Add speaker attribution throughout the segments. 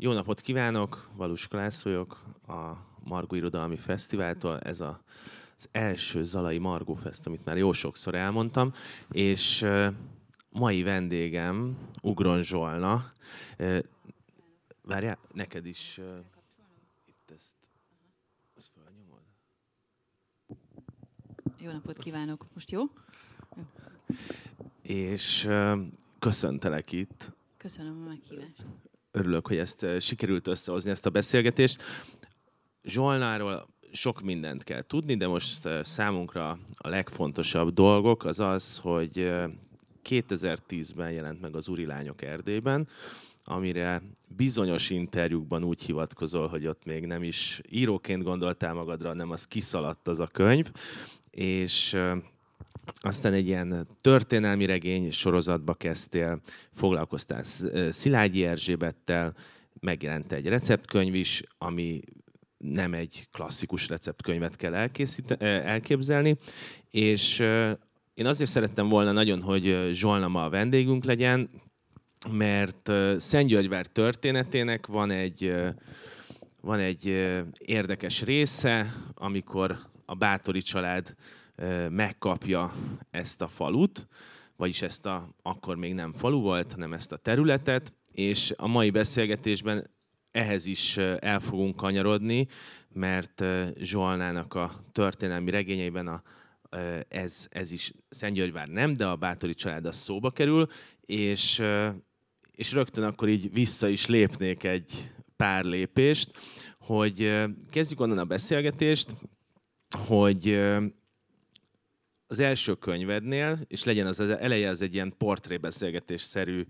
Speaker 1: Jó napot kívánok, Valus Klász vagyok, a Margó Irodalmi Fesztiváltól. Ez a, az első Zalai Margó Fest, amit már jó sokszor elmondtam, és mai vendégem Ugron Zsolna. Várjál, neked is itt ezt, ezt felnyomod?
Speaker 2: Jó napot kívánok! Most jó? jó.
Speaker 1: És köszöntelek itt.
Speaker 2: Köszönöm a meghívást
Speaker 1: örülök, hogy ezt eh, sikerült összehozni, ezt a beszélgetést. Zsolnáról sok mindent kell tudni, de most eh, számunkra a legfontosabb dolgok az az, hogy 2010-ben eh, jelent meg az Urilányok Erdélyben, amire bizonyos interjúkban úgy hivatkozol, hogy ott még nem is íróként gondoltál magadra, hanem az kiszaladt az a könyv, és aztán egy ilyen történelmi regény sorozatba kezdtél, foglalkoztál Szilágyi Erzsébettel, megjelent egy receptkönyv is, ami nem egy klasszikus receptkönyvet kell elképzelni, és én azért szerettem volna nagyon, hogy Zsolna ma a vendégünk legyen, mert Szentgyörgyvár történetének van egy, van egy érdekes része, amikor a Bátori család megkapja ezt a falut, vagyis ezt a, akkor még nem falu volt, hanem ezt a területet, és a mai beszélgetésben ehhez is el fogunk kanyarodni, mert Zsolnának a történelmi regényeiben a, ez, ez is Szentgyörgyvár nem, de a Bátori család az szóba kerül, és, és rögtön akkor így vissza is lépnék egy pár lépést, hogy kezdjük onnan a beszélgetést, hogy az első könyvednél, és legyen az, az eleje az egy ilyen portrébeszélgetés-szerű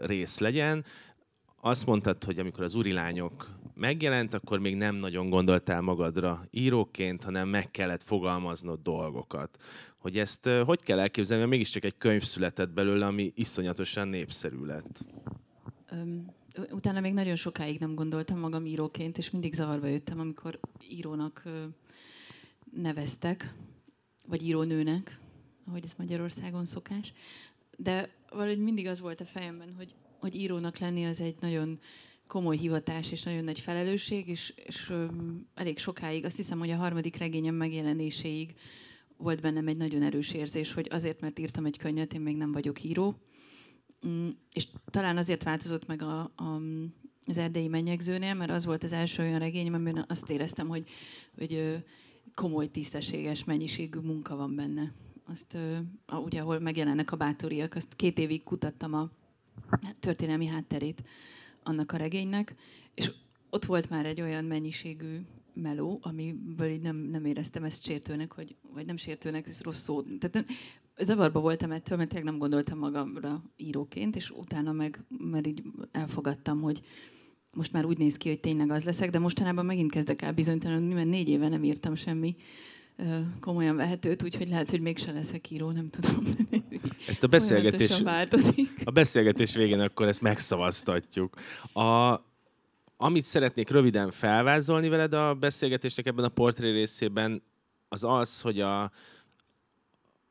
Speaker 1: rész legyen, azt mondtad, hogy amikor az urilányok megjelent, akkor még nem nagyon gondoltál magadra íróként, hanem meg kellett fogalmaznod dolgokat. Hogy ezt hogy kell elképzelni, mert mégiscsak egy könyv született belőle, ami iszonyatosan népszerű lett.
Speaker 2: Um, utána még nagyon sokáig nem gondoltam magam íróként, és mindig zavarba jöttem, amikor írónak neveztek vagy írónőnek, ahogy ez Magyarországon szokás. De valahogy mindig az volt a fejemben, hogy, hogy írónak lenni az egy nagyon komoly hivatás és nagyon nagy felelősség, és, és elég sokáig, azt hiszem, hogy a harmadik regényem megjelenéséig volt bennem egy nagyon erős érzés, hogy azért, mert írtam egy könyvet, én még nem vagyok író. Mm, és talán azért változott meg a, a, az erdélyi mennyegzőnél, mert az volt az első olyan regényem, amiben azt éreztem, hogy, hogy komoly, tisztességes mennyiségű munka van benne. Azt, ugye, ahol megjelennek a bátoriak, azt két évig kutattam a történelmi hátterét annak a regénynek, és ott volt már egy olyan mennyiségű meló, amiből így nem, nem éreztem ezt sértőnek, hogy, vagy nem sértőnek, ez rossz szó. Tehát zavarba voltam ettől, mert tényleg nem gondoltam magamra íróként, és utána meg, mert így elfogadtam, hogy, most már úgy néz ki, hogy tényleg az leszek, de mostanában megint kezdek el bizonytalanodni, mert négy éve nem írtam semmi komolyan vehetőt, úgyhogy lehet, hogy mégsem leszek író, nem tudom.
Speaker 1: Ezt a beszélgetés, a beszélgetés végén akkor ezt megszavaztatjuk. A, amit szeretnék röviden felvázolni veled a beszélgetésnek ebben a portré részében, az az, hogy a,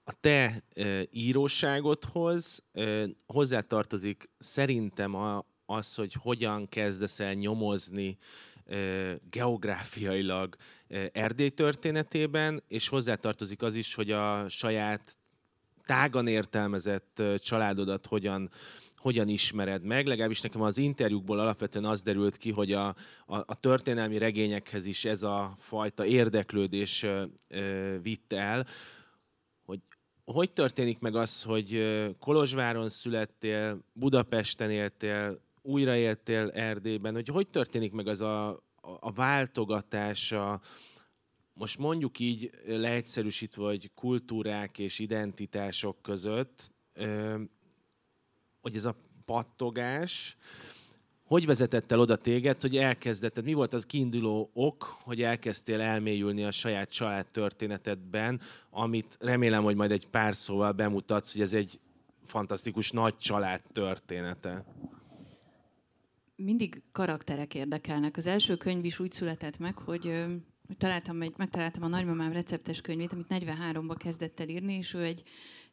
Speaker 1: a te e, íróságodhoz e, hozzátartozik szerintem a, az, hogy hogyan kezdesz el nyomozni geográfiailag Erdély történetében, és hozzátartozik az is, hogy a saját tágan értelmezett családodat hogyan, hogyan ismered meg. Legalábbis nekem az interjúkból alapvetően az derült ki, hogy a, a, a történelmi regényekhez is ez a fajta érdeklődés vitt el. Hogy, hogy történik meg az, hogy Kolozsváron születtél, Budapesten éltél, újraéltél Erdélyben, hogy hogy történik meg az a, a, a váltogatása, most mondjuk így leegyszerűsítve, hogy kultúrák és identitások között, hogy ez a pattogás, hogy vezetett el oda téged, hogy elkezdetted, mi volt az kiinduló ok, hogy elkezdtél elmélyülni a saját család történetedben, amit remélem, hogy majd egy pár szóval bemutatsz, hogy ez egy fantasztikus nagy család története
Speaker 2: mindig karakterek érdekelnek. Az első könyv is úgy született meg, hogy, találtam egy, megtaláltam a nagymamám receptes könyvét, amit 43-ban kezdett el írni, és ő egy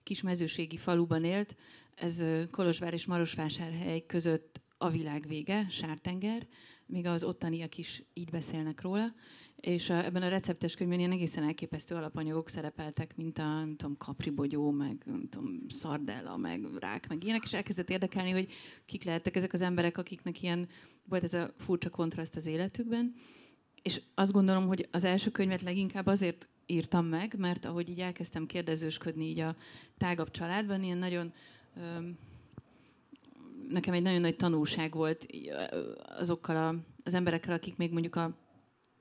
Speaker 2: kis mezőségi faluban élt. Ez Kolozsvár és Marosvásárhely között a világ vége, sártenger, még az ottaniak is így beszélnek róla, és ebben a receptes könyvben ilyen egészen elképesztő alapanyagok szerepeltek, mint a nem tudom, kapribogyó, meg nem tudom, szardella, meg rák, meg ilyenek, és elkezdett érdekelni, hogy kik lehettek ezek az emberek, akiknek ilyen volt ez a furcsa kontraszt az életükben. És azt gondolom, hogy az első könyvet leginkább azért írtam meg, mert ahogy így elkezdtem kérdezősködni így a tágabb családban, ilyen nagyon öm, nekem egy nagyon nagy tanulság volt azokkal a, az emberekkel, akik még mondjuk a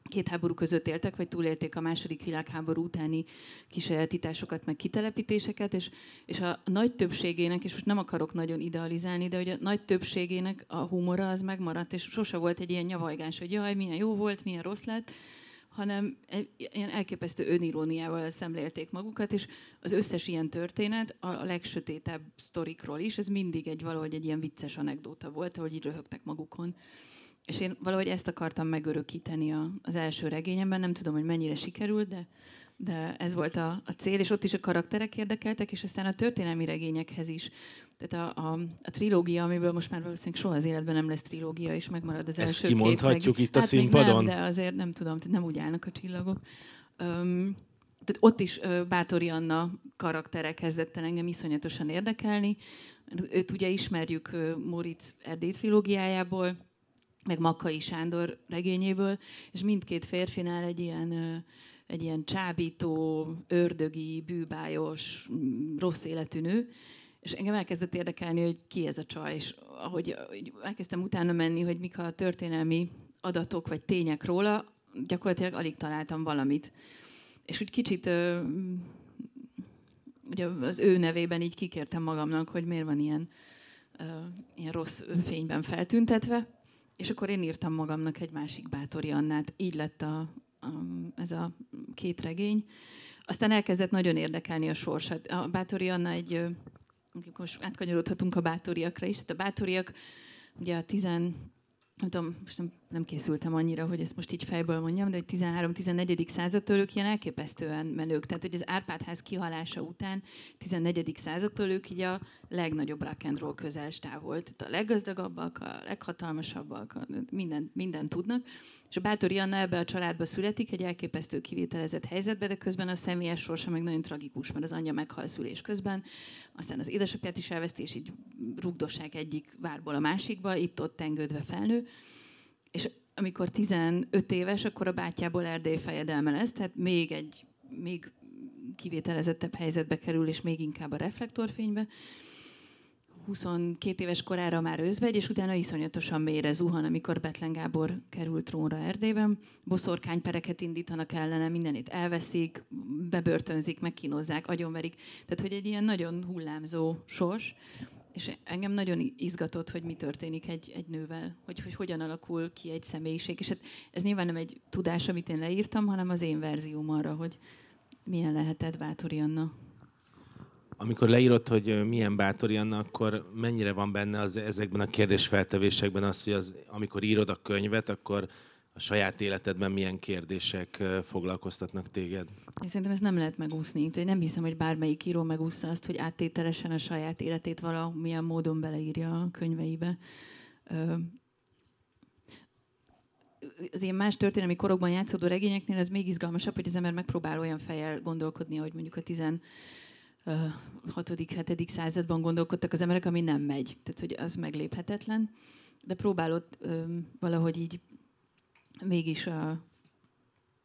Speaker 2: két háború között éltek, vagy túlélték a második világháború utáni kisajátításokat, meg kitelepítéseket, és, és a nagy többségének, és most nem akarok nagyon idealizálni, de hogy a nagy többségének a humora az megmaradt, és sose volt egy ilyen nyavajgás, hogy jaj, milyen jó volt, milyen rossz lett, hanem ilyen elképesztő öniróniával szemlélték magukat, és az összes ilyen történet, a legsötétebb sztorikról is, ez mindig egy valahogy egy ilyen vicces anekdóta volt, ahogy így röhögtek magukon. És én valahogy ezt akartam megörökíteni a, az első regényemben, nem tudom, hogy mennyire sikerült, de, de ez volt a, a cél, és ott is a karakterek érdekeltek, és aztán a történelmi regényekhez is. Tehát a, a, a trilógia, amiből most már valószínűleg soha az életben nem lesz trilógia, és megmarad az
Speaker 1: Ezt
Speaker 2: első
Speaker 1: kimondhatjuk
Speaker 2: két
Speaker 1: itt a hát színpadon?
Speaker 2: Nem, de azért nem tudom, tehát nem úgy állnak a csillagok. Um, tehát ott is uh, Bátori Anna karaktere kezdett el engem iszonyatosan érdekelni. Őt ugye ismerjük uh, Moritz Erdély trilógiájából, meg Makkai Sándor regényéből, és mindkét férfinál egy ilyen, egy ilyen csábító, ördögi, bűbájos, rossz életű nő, és engem elkezdett érdekelni, hogy ki ez a csaj, és ahogy elkezdtem utána menni, hogy mik a történelmi adatok vagy tények róla, gyakorlatilag alig találtam valamit. És úgy kicsit ugye az ő nevében így kikértem magamnak, hogy miért van ilyen, ilyen rossz fényben feltüntetve. És akkor én írtam magamnak egy másik Bátori Annát. Így lett a, a, ez a két regény. Aztán elkezdett nagyon érdekelni a sorsat. A Bátori Anna egy, most átkanyarodhatunk a bátoriakra is, tehát a bátoriak ugye a nem tudom, most nem, nem készültem annyira, hogy ezt most így fejből mondjam, de egy 13-14. századtól ők ilyen elképesztően menők. Tehát, hogy az Árpádház kihalása után 14. századtól ők így a legnagyobb rock and roll közelstáv volt. Tehát a leggazdagabbak, a leghatalmasabbak, mindent, mindent tudnak. És a Bátori Anna ebbe a családba születik, egy elképesztő kivételezett helyzetbe, de közben a személyes sorsa meg nagyon tragikus, mert az anyja meghal szülés közben, aztán az édesapját is elveszti, és így rugdossák egyik várból a másikba, itt-ott tengődve felnő. És amikor 15 éves, akkor a bátyjából Erdély fejedelme lesz, tehát még egy még kivételezettebb helyzetbe kerül, és még inkább a reflektorfénybe. 22 éves korára már özvegy, és utána iszonyatosan mélyre zuhan, amikor Betlen Gábor került trónra Erdélyben. Boszorkánypereket indítanak ellene, mindenit elveszik, bebörtönzik, megkínozzák, agyonverik. Tehát, hogy egy ilyen nagyon hullámzó sors. És engem nagyon izgatott, hogy mi történik egy, egy nővel, hogy, hogy hogyan alakul ki egy személyiség. És hát ez nyilván nem egy tudás, amit én leírtam, hanem az én verzióm arra, hogy milyen lehetett Bátori Anna
Speaker 1: amikor leírod, hogy milyen bátori Anna, akkor mennyire van benne az, ezekben a kérdésfeltevésekben az, hogy az, amikor írod a könyvet, akkor a saját életedben milyen kérdések foglalkoztatnak téged?
Speaker 2: Én szerintem ezt nem lehet megúszni. Én nem hiszem, hogy bármelyik író megúszta azt, hogy áttételesen a saját életét valamilyen módon beleírja a könyveibe. Az ilyen más történelmi korokban játszódó regényeknél ez még izgalmasabb, hogy az ember megpróbál olyan fejjel gondolkodni, hogy mondjuk a tizen 6.-7. században gondolkodtak az emberek, ami nem megy. Tehát, hogy az megléphetetlen. De próbálod valahogy így mégis a,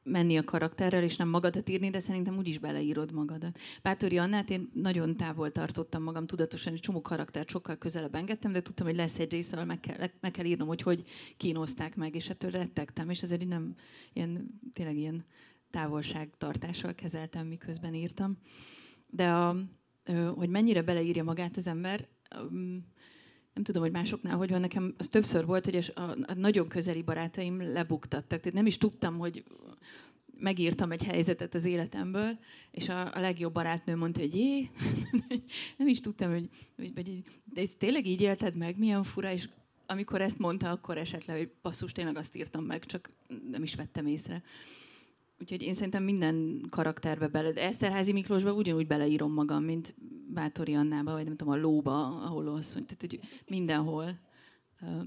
Speaker 2: menni a karakterrel, és nem magadat írni, de szerintem úgyis beleírod magadat. Bátori Annát én nagyon távol tartottam magam tudatosan, egy csomó karaktert sokkal közelebb engedtem, de tudtam, hogy lesz egy rész, ahol meg kell, meg kell írnom, hogy hogy kínozták meg, és ettől rettegtem, és ezért nem ilyen, tényleg ilyen távolságtartással kezeltem, miközben írtam de a, hogy mennyire beleírja magát az ember, nem tudom, hogy másoknál hogy van, nekem az többször volt, hogy a, a nagyon közeli barátaim lebuktattak. Tehát nem is tudtam, hogy megírtam egy helyzetet az életemből, és a, a legjobb barátnő mondta, hogy jé, nem is tudtam, hogy, hogy, hogy de ezt tényleg így élted meg, milyen fura, és amikor ezt mondta, akkor esetleg, hogy basszus, tényleg azt írtam meg, csak nem is vettem észre. Úgyhogy én szerintem minden karakterbe bele, de Eszterházi Miklósba ugyanúgy beleírom magam, mint Bátori Annába, vagy nem tudom, a lóba, ahol az, tehát hogy mindenhol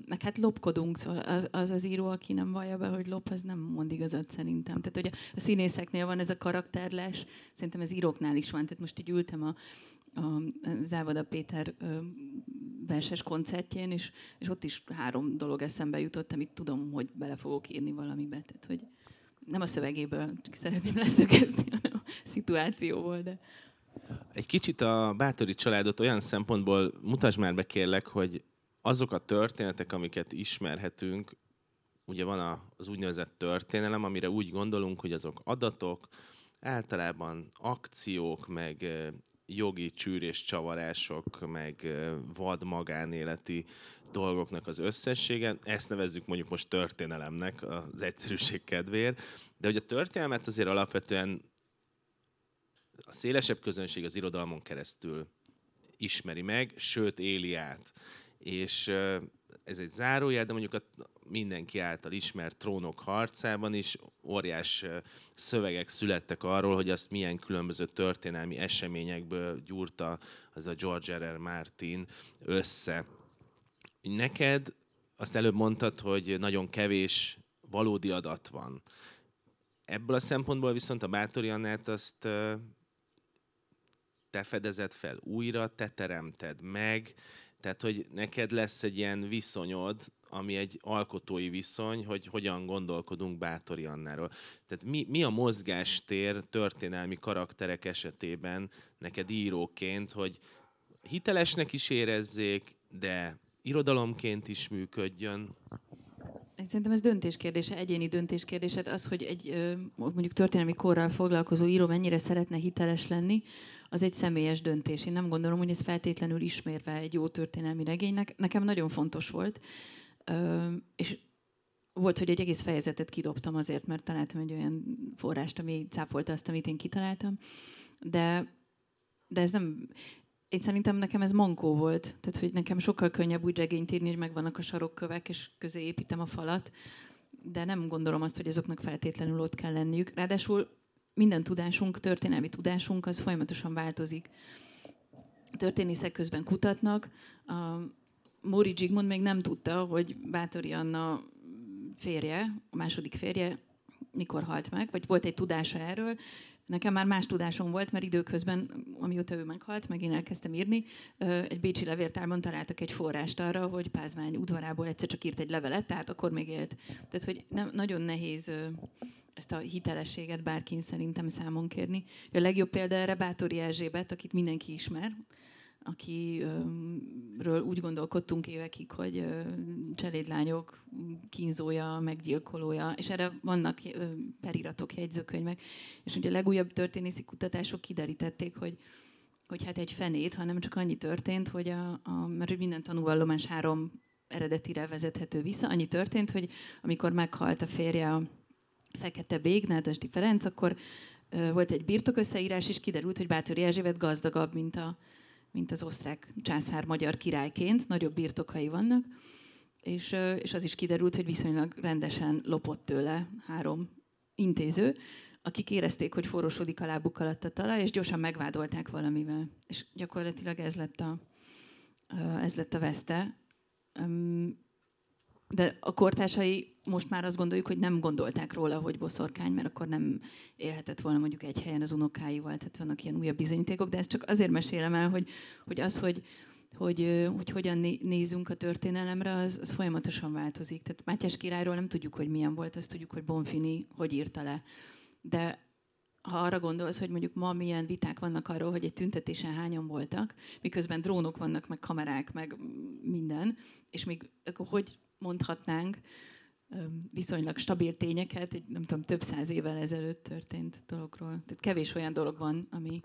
Speaker 2: meg hát lopkodunk, szóval az, az az író, aki nem vallja be, hogy lop, az nem mond igazat szerintem. Tehát, hogy a, színészeknél van ez a karakterlás, szerintem ez íróknál is van. Tehát most így ültem a, a Závada Péter verses koncertjén, és, és ott is három dolog eszembe jutott, amit tudom, hogy bele fogok írni valamibe. Tehát, hogy nem a szövegéből szeretném leszögezni, hanem a szituációból, de...
Speaker 1: Egy kicsit a Bátori családot olyan szempontból mutasd már be kérlek, hogy azok a történetek, amiket ismerhetünk, ugye van az úgynevezett történelem, amire úgy gondolunk, hogy azok adatok, általában akciók, meg jogi csűrés csavarások, meg vad magánéleti dolgoknak az összessége. Ezt nevezzük mondjuk most történelemnek az egyszerűség kedvéért. De hogy a történelmet azért alapvetően a szélesebb közönség az irodalmon keresztül ismeri meg, sőt éli át. És ez egy zárójel, de mondjuk a mindenki által ismert trónok harcában is óriás szövegek születtek arról, hogy azt milyen különböző történelmi eseményekből gyúrta az a George R. R. Martin össze. Neked azt előbb mondtad, hogy nagyon kevés valódi adat van. Ebből a szempontból viszont a Bátori Annát azt te fedezed fel újra, te teremted meg, tehát, hogy neked lesz egy ilyen viszonyod, ami egy alkotói viszony, hogy hogyan gondolkodunk Bátori Annáról. Tehát mi, mi a mozgástér történelmi karakterek esetében neked íróként, hogy hitelesnek is érezzék, de irodalomként is működjön?
Speaker 2: Szerintem ez döntéskérdése, egyéni döntéskérdése. Az, hogy egy mondjuk történelmi korral foglalkozó író mennyire szeretne hiteles lenni, az egy személyes döntés. Én nem gondolom, hogy ez feltétlenül ismérve egy jó történelmi regénynek. Nekem nagyon fontos volt, és volt, hogy egy egész fejezetet kidobtam azért, mert találtam egy olyan forrást, ami cáfolta azt, amit én kitaláltam. De, de ez nem... Én szerintem nekem ez mankó volt. Tehát, hogy nekem sokkal könnyebb úgy regényt írni, hogy megvannak a sarokkövek, és közé építem a falat. De nem gondolom azt, hogy azoknak feltétlenül ott kell lenniük. Ráadásul minden tudásunk, történelmi tudásunk, az folyamatosan változik. Történészek közben kutatnak. Móri Zsigmond még nem tudta, hogy Bátori Anna férje, a második férje mikor halt meg, vagy volt egy tudása erről. Nekem már más tudásom volt, mert időközben, amióta ő meghalt, meg én elkezdtem írni, egy bécsi levéltárban találtak egy forrást arra, hogy Pázmány udvarából egyszer csak írt egy levelet, tehát akkor még élt. Tehát, hogy nem, nagyon nehéz ezt a hitelességet bárkin szerintem számon kérni. A legjobb példa erre Bátori Erzsébet, akit mindenki ismer, akiről úgy gondolkodtunk évekig, hogy cselédlányok kínzója, meggyilkolója, és erre vannak periratok, jegyzőkönyvek, és ugye a legújabb történészi kutatások kiderítették, hogy hogy hát egy fenét, hanem csak annyi történt, hogy a, a mert minden tanúvallomás három eredetire vezethető vissza. Annyi történt, hogy amikor meghalt a férje a Fekete Bég, Nádasdi Ferenc, akkor volt egy birtokösszeírás, és kiderült, hogy Bátori Erzsébet gazdagabb, mint, a, mint az osztrák császár magyar királyként, nagyobb birtokai vannak, és, és az is kiderült, hogy viszonylag rendesen lopott tőle három intéző, akik érezték, hogy forrósodik a lábuk alatt a talaj, és gyorsan megvádolták valamivel. És gyakorlatilag ez lett a, ez lett a veszte de a kortársai most már azt gondoljuk, hogy nem gondolták róla, hogy boszorkány, mert akkor nem élhetett volna mondjuk egy helyen az unokáival, tehát vannak ilyen újabb bizonyítékok, de ezt csak azért mesélem el, hogy, hogy az, hogy, hogy, hogy hogyan nézünk a történelemre, az, az folyamatosan változik. Tehát Mátyás királyról nem tudjuk, hogy milyen volt, azt tudjuk, hogy Bonfini hogy írta le. De ha arra gondolsz, hogy mondjuk ma milyen viták vannak arról, hogy egy tüntetésen hányan voltak, miközben drónok vannak, meg kamerák, meg minden, és még akkor hogy mondhatnánk viszonylag stabil tényeket, egy, nem tudom, több száz évvel ezelőtt történt dologról. Tehát kevés olyan dolog van, ami,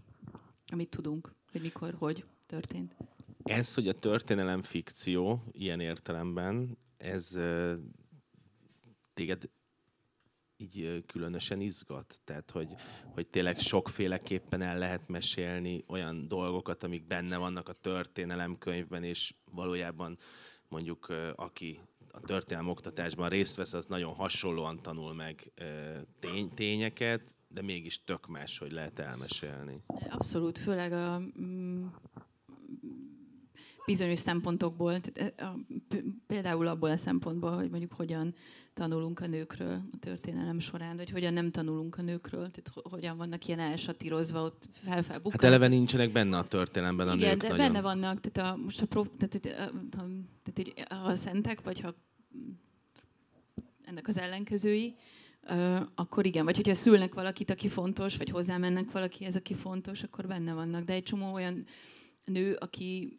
Speaker 2: amit tudunk, hogy mikor, hogy történt.
Speaker 1: Ez, hogy a történelem fikció ilyen értelemben, ez téged így különösen izgat? Tehát, hogy, hogy tényleg sokféleképpen el lehet mesélni olyan dolgokat, amik benne vannak a történelemkönyvben, és valójában mondjuk aki a történelmi oktatásban részt vesz, az nagyon hasonlóan tanul meg tény, tényeket, de mégis tök más, hogy lehet elmesélni.
Speaker 2: Abszolút, főleg a mm, bizonyos szempontokból. Tehát a például abból a szempontból, hogy mondjuk hogyan tanulunk a nőkről a történelem során, vagy hogyan nem tanulunk a nőkről, tehát hogyan vannak ilyen elsatírozva, ott fel
Speaker 1: Hát eleve nincsenek benne a történelemben a
Speaker 2: Igen,
Speaker 1: nők
Speaker 2: de
Speaker 1: nagyon.
Speaker 2: benne vannak, tehát a, most a, pro, tehát, tehát, tehát, ha szentek, vagy ha ennek az ellenkezői, akkor igen. Vagy hogyha szülnek valakit, aki fontos, vagy hozzámennek valakihez, aki fontos, akkor benne vannak. De egy csomó olyan nő, aki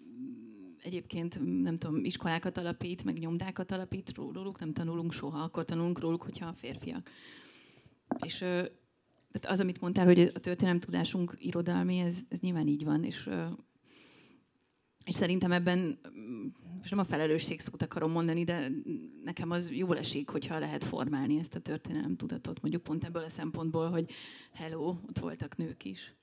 Speaker 2: egyébként nem tudom, iskolákat alapít, meg nyomdákat alapít róluk, nem tanulunk soha, akkor tanulunk róluk, hogyha a férfiak. És tehát az, amit mondtál, hogy a történelem tudásunk irodalmi, ez, ez nyilván így van, és, és szerintem ebben, most nem a felelősség szót akarom mondani, de nekem az jól esik, hogyha lehet formálni ezt a történelem tudatot, mondjuk pont ebből a szempontból, hogy hello, ott voltak nők is.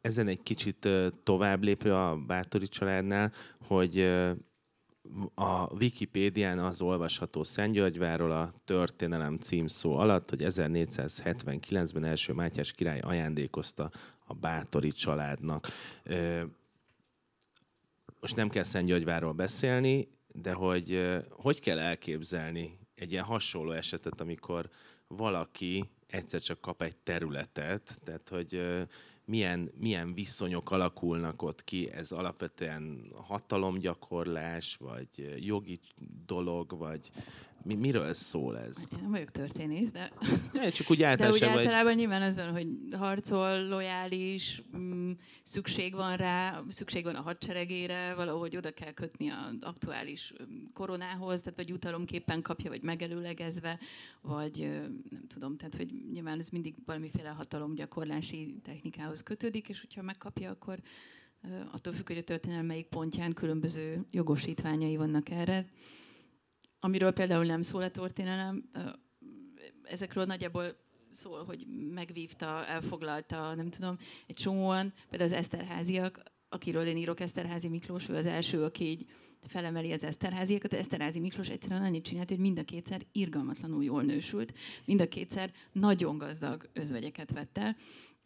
Speaker 1: Ezen egy kicsit tovább lépve a Bátori családnál, hogy a Wikipédián az olvasható Szentgyörgyváról a történelem címszó alatt, hogy 1479-ben első Mátyás király ajándékozta a Bátori családnak. Most nem kell Szentgyörgyvárról beszélni, de hogy hogy kell elképzelni egy ilyen hasonló esetet, amikor valaki egyszer csak kap egy területet, tehát hogy milyen, milyen viszonyok alakulnak ott ki, ez alapvetően hatalomgyakorlás, vagy jogi dolog, vagy mi, miről szól ez?
Speaker 2: Én nem vagyok történész, de...
Speaker 1: Ne, csak úgy általában...
Speaker 2: De úgy általában vagy... nyilván az van, hogy harcol, lojális, mm, szükség van rá, szükség van a hadseregére, valahogy oda kell kötni az aktuális mm, koronához, tehát vagy jutalomképpen kapja, vagy megelőlegezve, vagy nem tudom, tehát hogy nyilván ez mindig valamiféle hatalomgyakorlási technikához kötődik, és hogyha megkapja, akkor attól függ, hogy a történelem melyik pontján különböző jogosítványai vannak erre amiről például nem szól a történelem, ezekről nagyjából szól, hogy megvívta, elfoglalta, nem tudom, egy csomóan, például az Eszterháziak, akiről én írok, Eszterházi Miklós, ő az első, aki így felemeli az Eszterháziakat. Eszterházi Miklós egyszerűen annyit csinált, hogy mind a kétszer irgalmatlanul jól nősült, mind a kétszer nagyon gazdag özvegyeket vett el,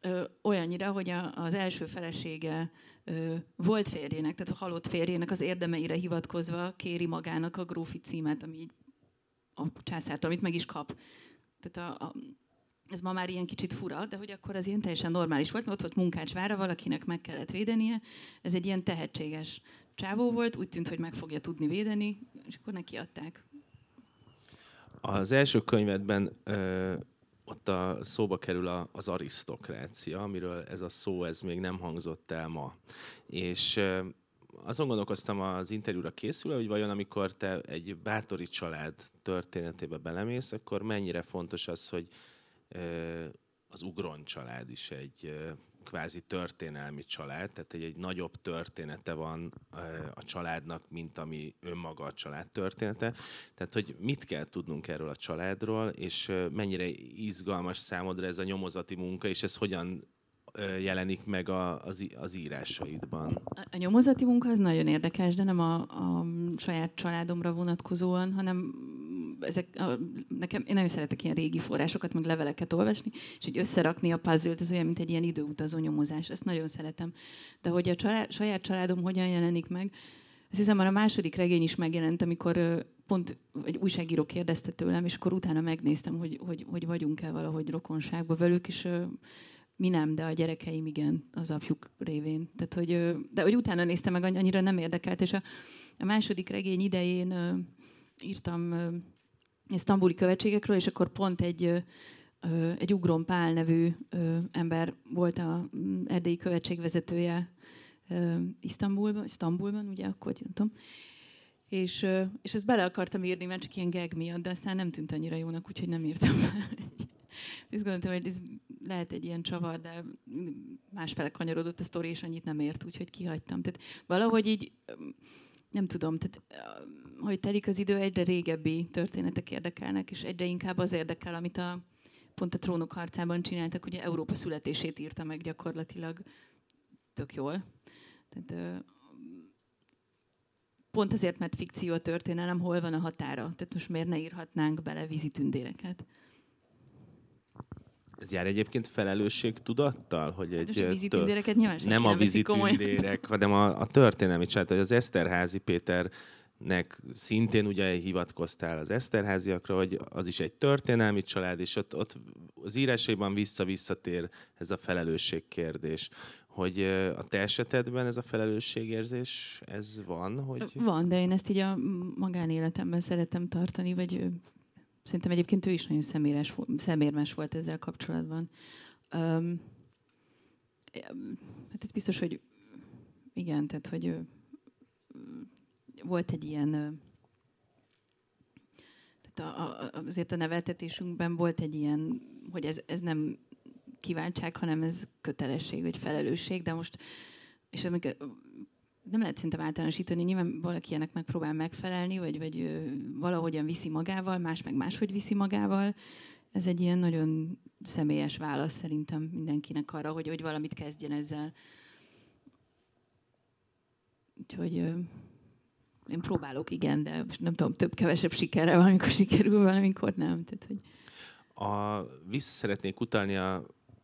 Speaker 2: ö, olyannyira, hogy a, az első felesége ö, volt férjének, tehát a halott férjének az érdemeire hivatkozva kéri magának a grófi címet, ami így a császártól, amit meg is kap. Tehát a, a, ez ma már ilyen kicsit fura, de hogy akkor az ilyen teljesen normális volt, mert ott volt munkácsvára, valakinek meg kellett védenie. Ez egy ilyen tehetséges csávó volt, úgy tűnt, hogy meg fogja tudni védeni, és akkor neki adták.
Speaker 1: Az első könyvedben ö, ott a szóba kerül az arisztokrácia, amiről ez a szó ez még nem hangzott el ma. És azon gondolkoztam az interjúra készülve, hogy vajon amikor te egy bátori család történetébe belemész, akkor mennyire fontos az, hogy az Ugron család is egy kvázi történelmi család, tehát egy, egy nagyobb története van a családnak, mint ami önmaga a család története. Tehát, hogy mit kell tudnunk erről a családról, és mennyire izgalmas számodra ez a nyomozati munka, és ez hogyan jelenik meg a, az, az írásaidban.
Speaker 2: A nyomozati munka az nagyon érdekes, de nem a, a saját családomra vonatkozóan, hanem ezek, a, nekem, én nagyon szeretek ilyen régi forrásokat, meg leveleket olvasni, és így összerakni a puzzle-t, ez olyan, mint egy ilyen időutazó nyomozás. Ezt nagyon szeretem. De hogy a család, saját családom hogyan jelenik meg, azt hiszem, már a második regény is megjelent, amikor pont egy újságíró kérdezte tőlem, és akkor utána megnéztem, hogy, hogy, hogy vagyunk-e valahogy rokonságban velük, és mi nem, de a gyerekeim igen, az apjuk révén. Tehát, hogy, de hogy utána néztem meg, annyira nem érdekelt, és a, a második regény idején írtam uh, sztambuli követségekről, és akkor pont egy, egy Ugron Pál nevű ember volt a mm, erdélyi követségvezetője uh, Isztambulban, Isztambulban, ugye akkor, nem tudom, és, és ezt bele akartam írni, mert csak ilyen gag miatt, de aztán nem tűnt annyira jónak, úgyhogy nem írtam. Ezt gondoltam, hogy ez lehet egy ilyen csavar, de másfele kanyarodott a sztori, és annyit nem ért, úgyhogy kihagytam. Tehát valahogy így, nem tudom, tehát hogy telik az idő, egyre régebbi történetek érdekelnek, és egyre inkább az érdekel, amit a, pont a trónok harcában csináltak, ugye Európa születését írta meg gyakorlatilag tök jól. Tehát, pont azért, mert fikció a történelem, hol van a határa? Tehát most miért ne írhatnánk bele vízitündéreket?
Speaker 1: Ez jár egyébként felelősség tudattal, hogy egy...
Speaker 2: a vizitündéreket nyilván
Speaker 1: Nem a vizitündérek, hanem a, a történelmi család, hogy az Eszterházi Péter nek szintén ugye hivatkoztál az Eszterháziakra, hogy az is egy történelmi család, és ott, ott az írásaiban vissza-visszatér ez a felelősség kérdés. Hogy a te esetedben ez a felelősségérzés, ez van? Hogy...
Speaker 2: Van, de én ezt így a magánéletemben szeretem tartani, vagy szerintem egyébként ő is nagyon szeméres, szemérmes volt ezzel kapcsolatban. Um, hát ez biztos, hogy igen, tehát hogy volt egy ilyen tehát a, a, azért a neveltetésünkben volt egy ilyen, hogy ez, ez nem kívánság, hanem ez kötelesség, vagy felelősség, de most, és amikor nem lehet szerintem általánosítani, nyilván valaki ennek megpróbál megfelelni, vagy, vagy valahogyan viszi magával, más meg máshogy viszi magával. Ez egy ilyen nagyon személyes válasz szerintem mindenkinek arra, hogy, hogy valamit kezdjen ezzel. Úgyhogy én próbálok, igen, de nem tudom, több-kevesebb sikerrel valamikor sikerül, valamikor nem. Tehát, hogy...
Speaker 1: A, vissza szeretnék utalni a,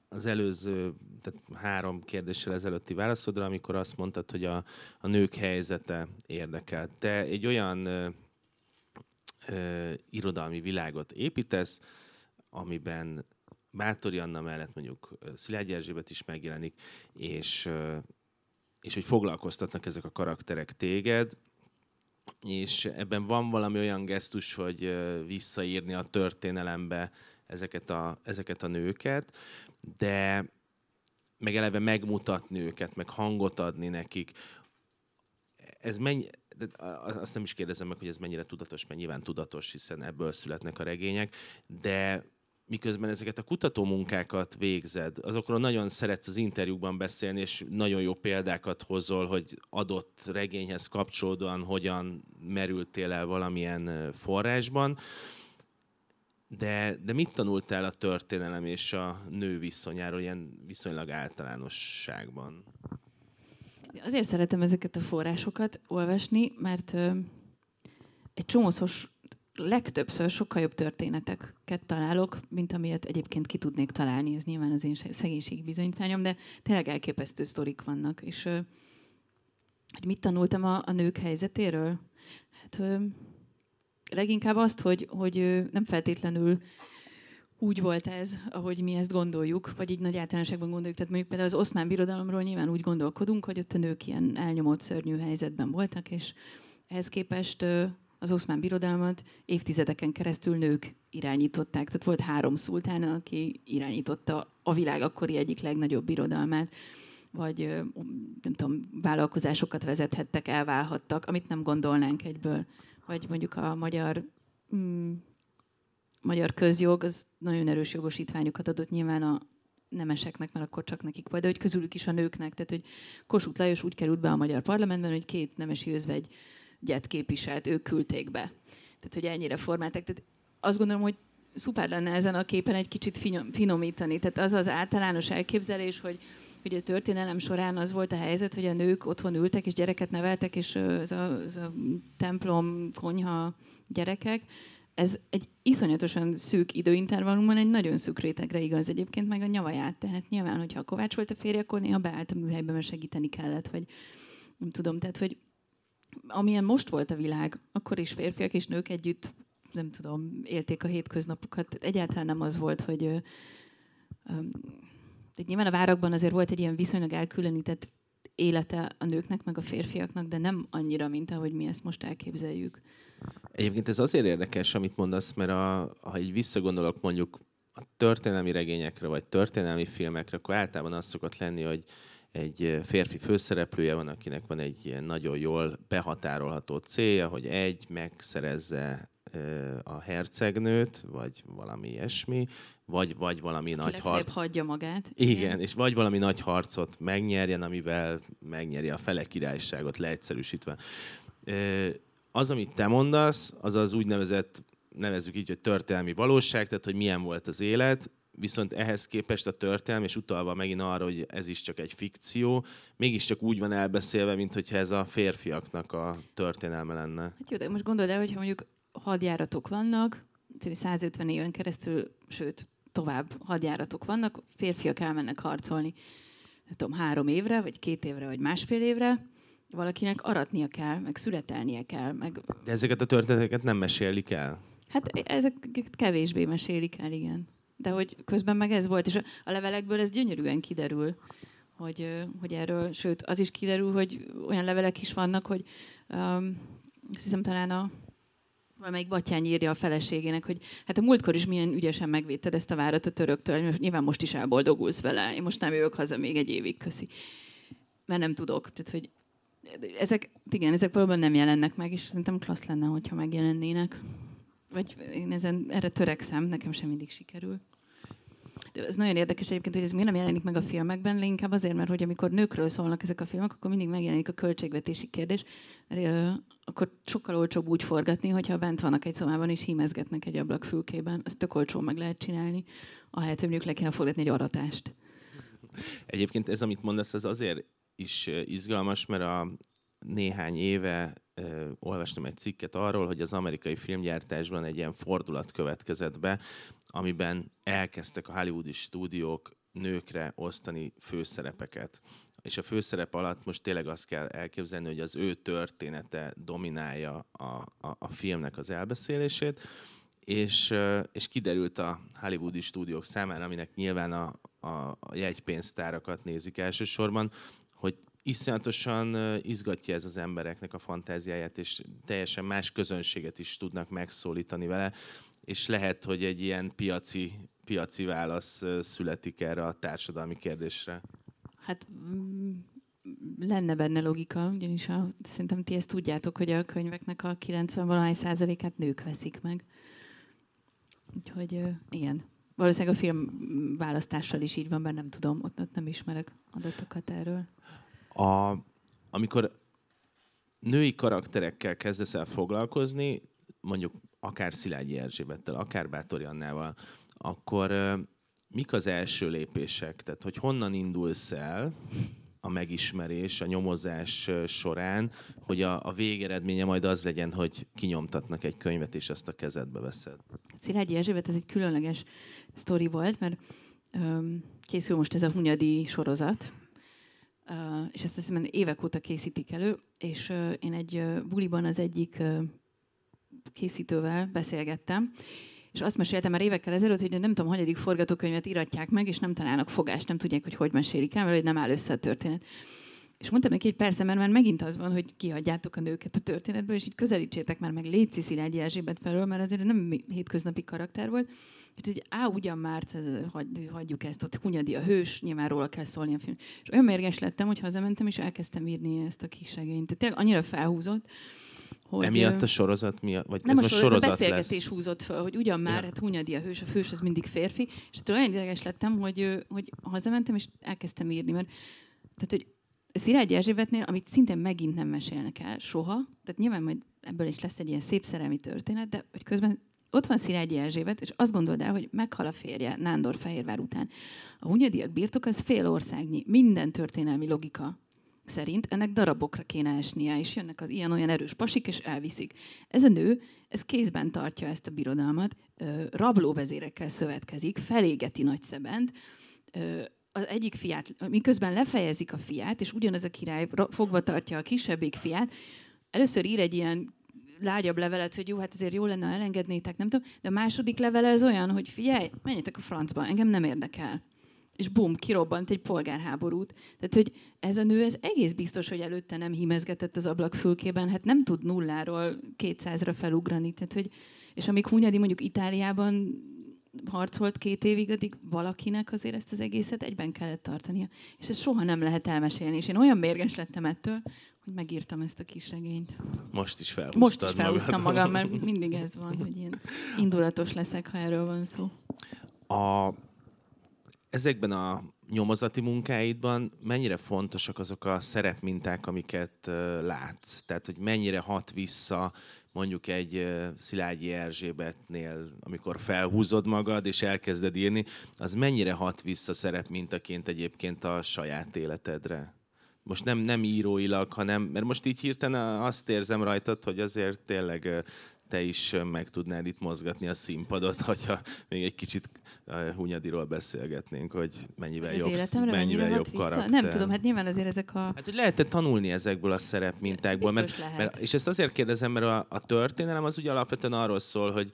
Speaker 1: az előző, tehát három kérdéssel ezelőtti válaszodra, amikor azt mondtad, hogy a, a nők helyzete érdekel. Te egy olyan ö, ö, irodalmi világot építesz, amiben Bátori Anna mellett mondjuk Szilágyi Erzsébet is megjelenik, és, és hogy foglalkoztatnak ezek a karakterek téged, és ebben van valami olyan gesztus, hogy visszaírni a történelembe ezeket a, ezeket a nőket, de meg eleve megmutatni őket, meg hangot adni nekik. Ez mennyi, de azt nem is kérdezem meg, hogy ez mennyire tudatos, mert nyilván tudatos, hiszen ebből születnek a regények, de miközben ezeket a kutatómunkákat végzed, azokról nagyon szeretsz az interjúkban beszélni, és nagyon jó példákat hozol, hogy adott regényhez kapcsolódóan hogyan merültél el valamilyen forrásban. De, de mit tanultál a történelem és a nő viszonyáról ilyen viszonylag általánosságban?
Speaker 2: Azért szeretem ezeket a forrásokat olvasni, mert egy csomószos legtöbbször sokkal jobb történeteket találok, mint amilyet egyébként ki tudnék találni. Ez nyilván az én szegénységi bizonyítványom, de tényleg elképesztő sztorik vannak. És hogy mit tanultam a, a nők helyzetéről? Hát leginkább azt, hogy, hogy nem feltétlenül úgy volt ez, ahogy mi ezt gondoljuk, vagy így nagy általánosságban gondoljuk. Tehát mondjuk például az oszmán birodalomról nyilván úgy gondolkodunk, hogy ott a nők ilyen elnyomott, szörnyű helyzetben voltak, és ehhez képest az oszmán birodalmat évtizedeken keresztül nők irányították. Tehát volt három szultána, aki irányította a világ akkori egyik legnagyobb birodalmát vagy nem tudom, vállalkozásokat vezethettek, elválhattak, amit nem gondolnánk egyből. Vagy mondjuk a magyar, mm, magyar közjog, az nagyon erős jogosítványokat adott nyilván a nemeseknek, mert akkor csak nekik volt, de hogy közülük is a nőknek. Tehát, hogy Kossuth Lajos úgy került be a magyar parlamentben, hogy két nemesi özvegy gyet képviselt, ők küldték be. Tehát, hogy ennyire formálták. Tehát azt gondolom, hogy szuper lenne ezen a képen egy kicsit finomítani. Tehát az az általános elképzelés, hogy hogy a történelem során az volt a helyzet, hogy a nők otthon ültek és gyereket neveltek, és ez a, ez a templom, konyha gyerekek, ez egy iszonyatosan szűk időintervallumban egy nagyon szűk rétegre igaz egyébként, meg a nyavaját. Tehát nyilván, hogyha a Kovács volt a férje, akkor néha beállt a műhelyben, mert segíteni kellett, vagy nem tudom, tehát, hogy amilyen most volt a világ, akkor is férfiak és nők együtt, nem tudom, élték a hétköznapokat. Egyáltalán nem az volt, hogy um, nyilván a várakban azért volt egy ilyen viszonylag elkülönített élete a nőknek, meg a férfiaknak, de nem annyira, mint ahogy mi ezt most elképzeljük.
Speaker 1: Egyébként ez azért érdekes, amit mondasz, mert a, ha így visszagondolok mondjuk a történelmi regényekre, vagy történelmi filmekre, akkor általában az szokott lenni, hogy egy férfi főszereplője van, akinek van egy ilyen nagyon jól behatárolható célja, hogy egy, megszerezze a hercegnőt, vagy valami ilyesmi, vagy, vagy valami nagy harc.
Speaker 2: hagyja magát.
Speaker 1: Igen, igen, és vagy valami nagy harcot megnyerjen, amivel megnyeri a fele királyságot, leegyszerűsítve. Az, amit te mondasz, az az úgynevezett, nevezzük így, hogy történelmi valóság, tehát hogy milyen volt az élet, viszont ehhez képest a történelem, és utalva megint arra, hogy ez is csak egy fikció, mégiscsak úgy van elbeszélve, mint hogyha ez a férfiaknak a történelme lenne.
Speaker 2: Hát jó, de most gondold el, hogyha mondjuk hadjáratok vannak, 150 éven keresztül, sőt, tovább hadjáratok vannak, férfiak elmennek harcolni, nem tudom, három évre, vagy két évre, vagy másfél évre, valakinek aratnia kell, meg születelnie kell. Meg...
Speaker 1: De ezeket a történeteket nem mesélik el?
Speaker 2: Hát ezek kevésbé mesélik el, igen. De hogy közben meg ez volt, és a levelekből ez gyönyörűen kiderül, hogy, hogy erről, sőt, az is kiderül, hogy olyan levelek is vannak, hogy um, azt hiszem talán a valamelyik Batyány írja a feleségének, hogy hát a múltkor is milyen ügyesen megvédted ezt a várat a töröktől, nyilván most is elboldogulsz vele, én most nem jövök haza még egy évig, köszi. Mert nem tudok. Tehát, hogy ezek, igen, ezek valóban nem jelennek meg, és szerintem klassz lenne, hogyha megjelennének. Vagy én ezen, erre törekszem, nekem sem mindig sikerül. De ez nagyon érdekes egyébként, hogy ez miért nem jelenik meg a filmekben, inkább azért, mert hogy amikor nőkről szólnak ezek a filmek, akkor mindig megjelenik a költségvetési kérdés, mert uh, akkor sokkal olcsóbb úgy forgatni, hogyha bent vannak egy szobában és hímezgetnek egy ablakfülkében. Ezt tök olcsó meg lehet csinálni, ahelyett, hogy mondjuk le kéne forgatni egy aratást.
Speaker 1: Egyébként ez, amit mondasz, az azért is izgalmas, mert a néhány éve ö, olvastam egy cikket arról, hogy az amerikai filmgyártásban egy ilyen fordulat következett be, amiben elkezdtek a hollywoodi stúdiók nőkre osztani főszerepeket. És a főszerep alatt most tényleg azt kell elképzelni, hogy az ő története dominálja a, a, a filmnek az elbeszélését, és, és kiderült a hollywoodi stúdiók számára, aminek nyilván a, a, a jegypénztárakat nézik elsősorban, iszonyatosan izgatja ez az embereknek a fantáziáját, és teljesen más közönséget is tudnak megszólítani vele, és lehet, hogy egy ilyen piaci, piaci válasz születik erre a társadalmi kérdésre.
Speaker 2: Hát mm, lenne benne logika, ugyanis a, szerintem ti ezt tudjátok, hogy a könyveknek a 90 százalékát nők veszik meg. Úgyhogy igen. Valószínűleg a film választással is így van, mert nem tudom, ott, ott nem ismerek adatokat erről.
Speaker 1: A, amikor női karakterekkel kezdesz el foglalkozni, mondjuk akár Szilágyi Erzsébettel, akár Bátori Annával, akkor mik az első lépések? Tehát, hogy honnan indulsz el a megismerés, a nyomozás során, hogy a, a végeredménye majd az legyen, hogy kinyomtatnak egy könyvet, és azt a kezedbe veszed?
Speaker 2: Szilágyi Erzsébet, ez egy különleges sztori volt, mert öm, készül most ez a Hunyadi sorozat, És ezt hiszem évek óta készítik elő, és én egy buliban az egyik készítővel beszélgettem, és azt meséltem már évekkel ezelőtt, hogy nem tudom, hanyadik forgatókönyvet iratják meg, és nem találnak fogást, nem tudják, hogy hogy mesélik el, mert hogy nem áll össze a történet. És mondtam neki, hogy persze, mert már megint az van, hogy kihagyjátok a nőket a történetből, és így közelítsétek már meg Léci Szilágyi Erzsébet felől, mert azért nem hétköznapi karakter volt. És így, á, ugyan már, hagy, hagyjuk ezt, ott Hunyadi a hős, nyilván róla kell szólni a film. És olyan mérges lettem, hogy hazamentem, és elkezdtem írni ezt a kis regényt. Tehát tényleg annyira felhúzott,
Speaker 1: hogy... Emiatt a sorozat miatt?
Speaker 2: Vagy nem ez a sorozat, sorozat a beszélgetés lesz. húzott fel, hogy ugyan már, ja. hát Hunyadi a hős, a fős az mindig férfi, és olyan ideges lettem, hogy, hogy hazamentem, és elkezdtem írni, mert tehát, hogy Szilágyi Erzsébetnél, amit szintén megint nem mesélnek el soha, tehát nyilván majd ebből is lesz egy ilyen szép szerelmi történet, de hogy közben ott van Szilágyi Erzsébet, és azt gondold el, hogy meghal a férje Nándor Fehérvár után. A hunyadiak birtok az fél országnyi. Minden történelmi logika szerint ennek darabokra kéne esnie, és jönnek az ilyen-olyan erős pasik, és elviszik. Ez a nő, ez kézben tartja ezt a birodalmat, rablóvezérekkel szövetkezik, felégeti Nagyszebent, az egyik fiát, miközben lefejezik a fiát, és ugyanaz a király fogva tartja a kisebbik fiát, először ír egy ilyen lágyabb levelet, hogy jó, hát azért jó lenne, ha elengednétek, nem tudom, de a második levele az olyan, hogy figyelj, menjetek a francba, engem nem érdekel. És bum, kirobbant egy polgárháborút. Tehát, hogy ez a nő, ez egész biztos, hogy előtte nem hímezgetett az ablak fülkében, hát nem tud nulláról 200-ra felugrani. Tehát, hogy, és amíg Hunyadi mondjuk Itáliában harcolt két évig, addig valakinek azért ezt az egészet egyben kellett tartania. És ezt soha nem lehet elmesélni. És én olyan mérges lettem ettől, hogy megírtam ezt a kis regényt.
Speaker 1: Most is felhúztad
Speaker 2: Most is felhúztam magam, mert mindig ez van, hogy ilyen indulatos leszek, ha erről van szó.
Speaker 1: A, ezekben a nyomozati munkáidban mennyire fontosak azok a szerepminták, amiket uh, látsz? Tehát, hogy mennyire hat vissza mondjuk egy Szilágyi Erzsébetnél, amikor felhúzod magad és elkezded írni, az mennyire hat vissza szerepmintaként egyébként a saját életedre? most nem, nem íróilag, hanem, mert most így hirtelen azt érzem rajtad, hogy azért tényleg te is meg tudnád itt mozgatni a színpadot, hogyha még egy kicsit Hunyadiról beszélgetnénk, hogy mennyivel jobb, mennyivel jobb karakter.
Speaker 2: Nem tudom, hát nyilván azért ezek a...
Speaker 1: Hát, hogy lehet tanulni ezekből a szerepmintákból? Mert,
Speaker 2: lehet.
Speaker 1: mert, és ezt azért kérdezem, mert a, a történelem az ugye alapvetően arról szól, hogy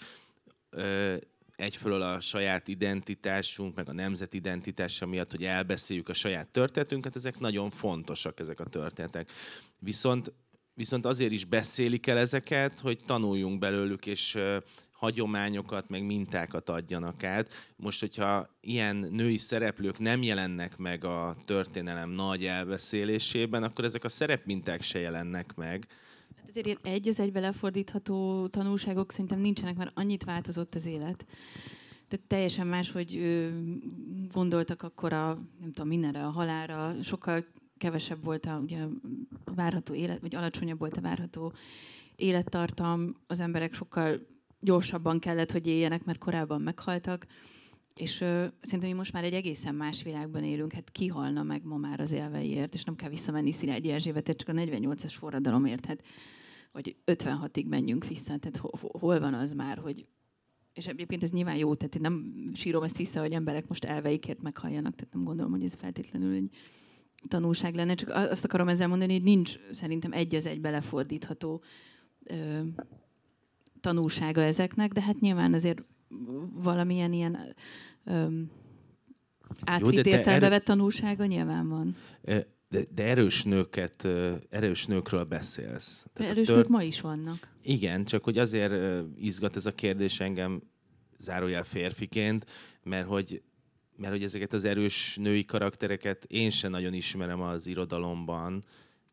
Speaker 1: ö, egyfelől a saját identitásunk, meg a nemzet identitása miatt, hogy elbeszéljük a saját történetünket, ezek nagyon fontosak, ezek a történetek. Viszont, viszont azért is beszélik el ezeket, hogy tanuljunk belőlük, és hagyományokat, meg mintákat adjanak át. Most, hogyha ilyen női szereplők nem jelennek meg a történelem nagy elbeszélésében, akkor ezek a szerepminták se jelennek meg.
Speaker 2: Hát ezért ilyen egy az egybe lefordítható tanulságok szerintem nincsenek, mert annyit változott az élet. Tehát teljesen más, hogy gondoltak akkor a, nem tudom, mindenre, a halára, sokkal kevesebb volt a, ugye, a várható élet, vagy alacsonyabb volt a várható élettartam, az emberek sokkal gyorsabban kellett, hogy éljenek, mert korábban meghaltak. És ö, szerintem mi most már egy egészen más világban élünk. Hát kihalna meg ma már az élveiért, és nem kell visszamenni Szilágyi Erzsébetért, csak a 48-as forradalomért. Hát, hogy 56-ig menjünk vissza. Tehát hol van az már, hogy és egyébként ez nyilván jó, tehát én nem sírom ezt vissza, hogy emberek most elveikért meghalljanak, tehát nem gondolom, hogy ez feltétlenül egy tanulság lenne, csak azt akarom ezzel mondani, hogy nincs szerintem egy az egy belefordítható ö, tanulsága ezeknek, de hát nyilván azért valamilyen ilyen öm, átvitt értelme erő... vett tanulsága nyilván van.
Speaker 1: De, de erős nőket, erős nőkről beszélsz.
Speaker 2: Tehát erős tört... nők ma is vannak.
Speaker 1: Igen, csak hogy azért izgat ez a kérdés engem zárójel férfiként, mert hogy mert hogy ezeket az erős női karaktereket én sem nagyon ismerem az irodalomban.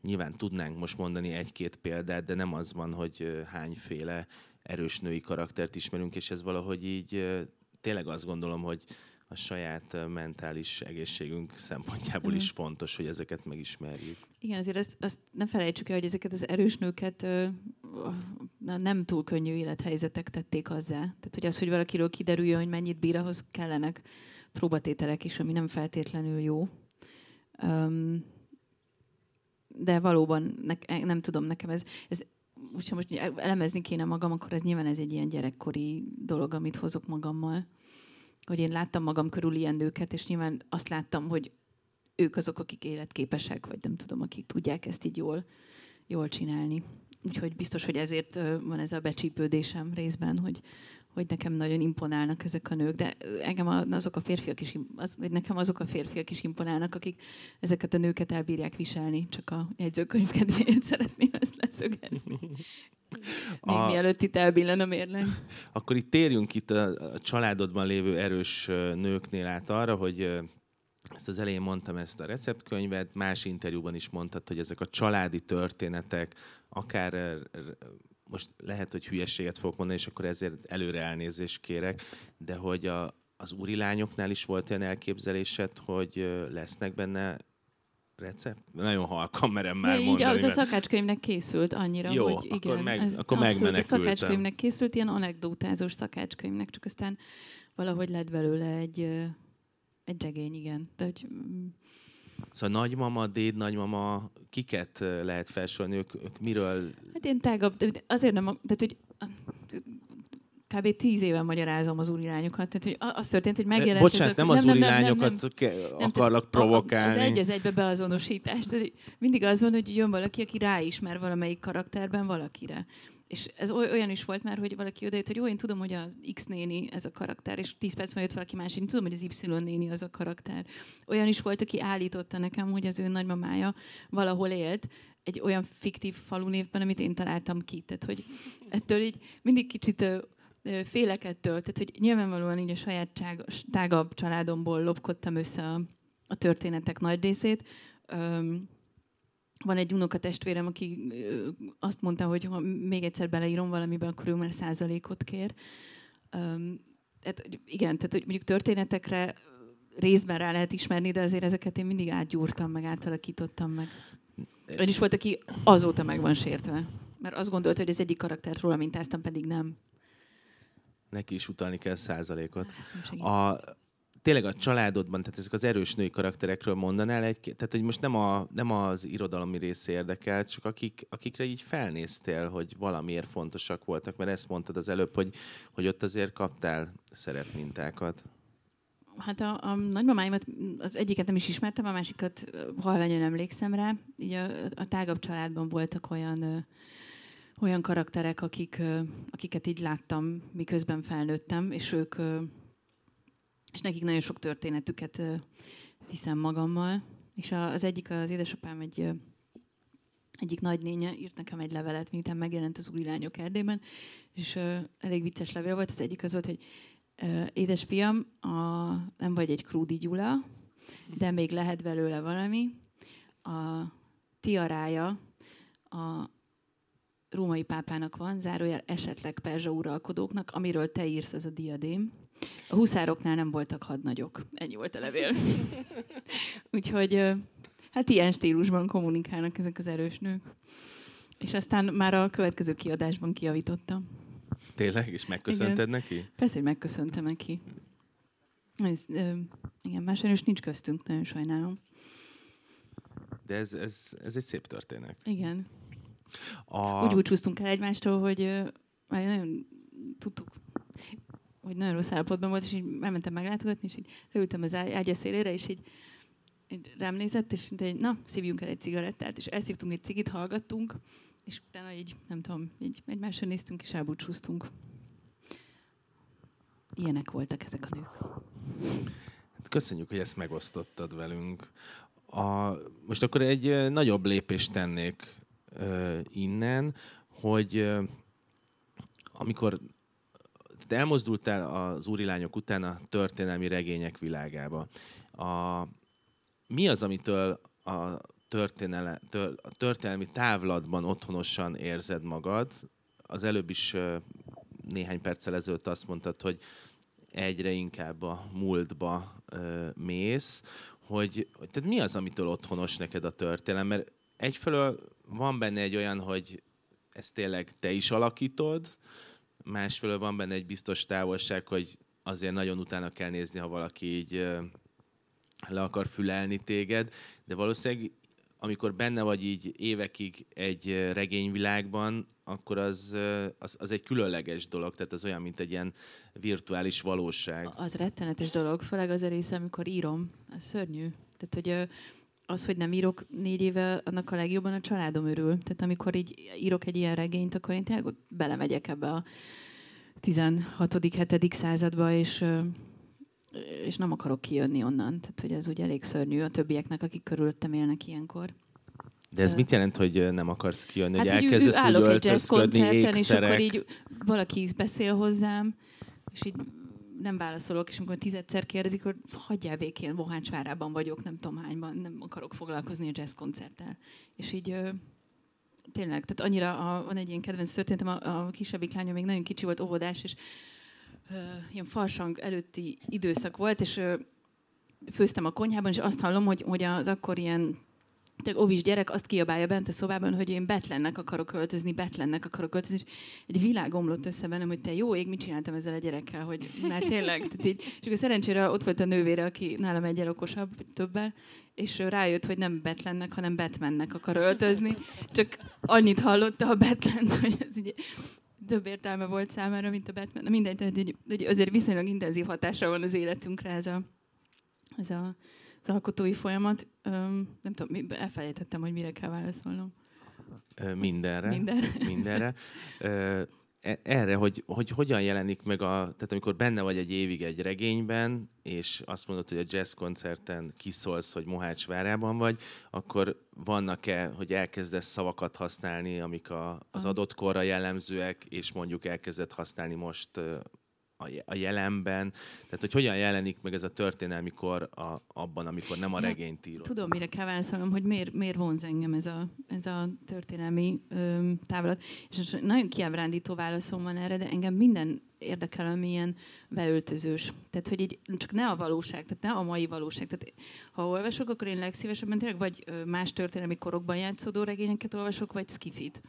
Speaker 1: Nyilván tudnánk most mondani egy-két példát, de nem az van, hogy hányféle erős női karaktert ismerünk, és ez valahogy így tényleg azt gondolom, hogy a saját mentális egészségünk szempontjából is fontos, hogy ezeket megismerjük.
Speaker 2: Igen, azért azt, azt nem felejtsük el, hogy ezeket az erős nőket ö, nem túl könnyű élethelyzetek tették hozzá. Tehát, hogy az, hogy valakiről kiderüljön, hogy mennyit bír, ahhoz kellenek próbatételek is, ami nem feltétlenül jó. Um, de valóban, ne, nem tudom, nekem ez, ez hogyha most elemezni kéne magam, akkor ez nyilván ez egy ilyen gyerekkori dolog, amit hozok magammal. Hogy én láttam magam körül ilyen nőket, és nyilván azt láttam, hogy ők azok, akik életképesek, vagy nem tudom, akik tudják ezt így jól, jól csinálni. Úgyhogy biztos, hogy ezért van ez a becsípődésem részben, hogy, hogy nekem nagyon imponálnak ezek a nők, de engem azok a férfiak is, az, vagy nekem azok a férfiak is imponálnak, akik ezeket a nőket elbírják viselni, csak a jegyzőkönyv kedvéért szeretném ezt leszögezni. Még a... mielőtt itt elbillen a mérleg.
Speaker 1: Akkor itt térjünk itt a, a családodban lévő erős nőknél át arra, hogy ezt az elején mondtam ezt a receptkönyvet, más interjúban is mondtad, hogy ezek a családi történetek, akár most lehet, hogy hülyeséget fogok mondani, és akkor ezért előre elnézést kérek, de hogy a, az úri lányoknál is volt olyan elképzelésed, hogy lesznek benne recept? Nagyon halkan merem már
Speaker 2: így
Speaker 1: mondani.
Speaker 2: Így a szakácskönyvnek készült annyira,
Speaker 1: Jó,
Speaker 2: hogy igen.
Speaker 1: akkor, meg, ez akkor abszolút, a
Speaker 2: szakácskönyvnek készült, ilyen anekdotázós szakácskönyvnek, csak aztán valahogy lett belőle egy, egy regény, igen. De, hogy, mm,
Speaker 1: Szóval nagymama, déd nagymama, kiket lehet felsorolni, ők, ők miről...
Speaker 2: Hát én tágabb, de azért nem, tehát hogy kb. tíz éve magyarázom az úri lányokat. Tehát, hogy az történt, hogy megjelent
Speaker 1: Bocsánat, ezek, nem az úri lányokat akarlak provokálni.
Speaker 2: Az egy az egybe beazonosítás. Tehát mindig az van, hogy jön valaki, aki ráismer valamelyik karakterben valakire. És ez olyan is volt már, hogy valaki odajött, hogy jó, én tudom, hogy az X néni ez a karakter, és 10 perc jött valaki más, én tudom, hogy az Y néni az a karakter. Olyan is volt, aki állította nekem, hogy az ő nagymamája valahol élt, egy olyan fiktív falunévben, amit én találtam ki. Tehát, hogy ettől így mindig kicsit félek ettől. Tehát, hogy nyilvánvalóan így a saját tágabb családomból lopkodtam össze a, a történetek nagy részét. Öm, van egy unokatestvérem, aki azt mondta, hogy ha még egyszer beleírom valamiben, akkor ő már százalékot kér. Um, tehát, igen, tehát hogy mondjuk történetekre részben rá lehet ismerni, de azért ezeket én mindig átgyúrtam, meg átalakítottam meg. Ön is volt, aki azóta meg van sértve. Mert azt gondolta, hogy az egyik karaktert róla mintáztam, pedig nem.
Speaker 1: Neki is utalni kell százalékot. A, tényleg a családodban, tehát ezek az erős női karakterekről mondanál egy, tehát hogy most nem, a, nem az irodalmi része érdekel, csak akik, akikre így felnéztél, hogy valamiért fontosak voltak, mert ezt mondtad az előbb, hogy, hogy ott azért kaptál szerepmintákat.
Speaker 2: Hát a, a nagymamáimat, az egyiket nem is ismertem, a másikat halványan emlékszem rá. Így a, a tágabb családban voltak olyan, ö, olyan karakterek, akik, ö, akiket így láttam, miközben felnőttem, és ők, ö, és nekik nagyon sok történetüket viszem magammal. És az egyik, az édesapám egy egyik nagynénye írt nekem egy levelet, miután megjelent az új lányok Erdélyben, és elég vicces levél volt. Az egyik az volt, hogy édesfiam, a, nem vagy egy Krúdi Gyula, de még lehet belőle valami. A tiarája a római pápának van, zárójel esetleg perzsa uralkodóknak, amiről te írsz, az a diadém. A huszároknál nem voltak hadnagyok. Ennyi volt a levél. Úgyhogy hát ilyen stílusban kommunikálnak ezek az erős nők. És aztán már a következő kiadásban kiavítottam.
Speaker 1: Tényleg? És megköszönted igen. neki?
Speaker 2: Persze, hogy megköszöntem neki. Ez, ö, igen, más is nincs köztünk, nagyon sajnálom.
Speaker 1: De ez, ez, ez egy szép történet.
Speaker 2: Igen. A... Úgy búcsúztunk el egymástól, hogy ö, már nagyon tudtuk, hogy nagyon rossz állapotban volt, és így elmentem meglátogatni, és így leültem az ágya szélére, és így, így rám nézett, és így, na, szívjunk el egy cigarettát, és elszívtunk egy cigit, hallgattunk, és utána így, nem tudom, így egymásra néztünk, és elbúcsúztunk. Ilyenek voltak ezek a nők.
Speaker 1: Hát köszönjük, hogy ezt megosztottad velünk. A, most akkor egy nagyobb lépést tennék uh, innen, hogy uh, amikor te elmozdultál az úrilányok után a történelmi regények világába, a, mi az, amitől a történele, tör, a történelmi távlatban otthonosan érzed magad. Az előbb is néhány perccel ezelőtt azt mondtad, hogy egyre inkább a múltba ö, mész, hogy, tehát mi az, amitől otthonos neked a történelem? Mert egyfelől van benne egy olyan, hogy ezt tényleg te is alakítod, másfelől van benne egy biztos távolság, hogy azért nagyon utána kell nézni, ha valaki így le akar fülelni téged, de valószínűleg amikor benne vagy így évekig egy regényvilágban, akkor az, az, az egy különleges dolog, tehát az olyan, mint egy ilyen virtuális valóság.
Speaker 2: Az rettenetes dolog, főleg az a része, amikor írom, az szörnyű. Tehát, hogy az, hogy nem írok négy éve, annak a legjobban a családom örül. Tehát amikor így írok egy ilyen regényt, akkor én tényleg belemegyek ebbe a 16.-7. századba, és és nem akarok kijönni onnan. Tehát, hogy ez úgy elég szörnyű a többieknek, akik körülöttem élnek ilyenkor.
Speaker 1: De ez mit jelent, hogy nem akarsz kijönni, hát, hogy elkezdesz úgy öltözködni,
Speaker 2: és akkor így valaki beszél hozzám, és így nem válaszolok, és amikor tizedszer kérdezik, hogy hagyjál békén, Mohácsvárában vagyok, nem tudom hányban, nem akarok foglalkozni a jazz koncerttel. És így tényleg, tehát annyira a, van egy ilyen kedvenc történetem, a, a kisebbik lánya még nagyon kicsi volt, óvodás, és ilyen farsang előtti időszak volt, és főztem a konyhában, és azt hallom, hogy, hogy az akkor ilyen tehát óvis gyerek azt kiabálja bent a szobában, hogy én Betlennek akarok költözni, Betlennek akarok költözni, és egy világ omlott össze bennem, hogy te jó ég, mit csináltam ezzel a gyerekkel, hogy már tényleg. Tehát így, és akkor szerencsére ott volt a nővére, aki nálam egyel okosabb, többel, és rájött, hogy nem Betlennek, hanem Batmannek akar öltözni. Csak annyit hallotta a Betlen, hogy ez így több értelme volt számára, mint a Batman. Mindegy, tehát hogy, hogy azért viszonylag intenzív hatása van az életünkre ez a, ez a alkotói folyamat. Nem tudom, elfelejtettem, hogy mire kell válaszolnom.
Speaker 1: Mindenre.
Speaker 2: Mindenre.
Speaker 1: Mindenre. E, erre, hogy, hogy hogyan jelenik meg a, tehát amikor benne vagy egy évig egy regényben, és azt mondod, hogy a jazz koncerten kiszólsz, hogy Mohács várában vagy, akkor vannak-e, hogy elkezdesz szavakat használni, amik a, az adott korra jellemzőek, és mondjuk elkezdett használni most a jelenben, tehát hogy hogyan jelenik meg ez a történelmi kor a, abban, amikor nem a ja, regényt írod.
Speaker 2: Tudom, mire kell válaszolnom, hogy miért, miért vonz engem ez a, ez a történelmi öm, távlat. És nagyon kiábrándító válaszom van erre, de engem minden érdekel, ami ilyen beöltözős. Tehát, hogy így csak ne a valóság, tehát ne a mai valóság. Tehát, ha olvasok, akkor én legszívesebben tényleg vagy más történelmi korokban játszódó regényeket olvasok, vagy skifit.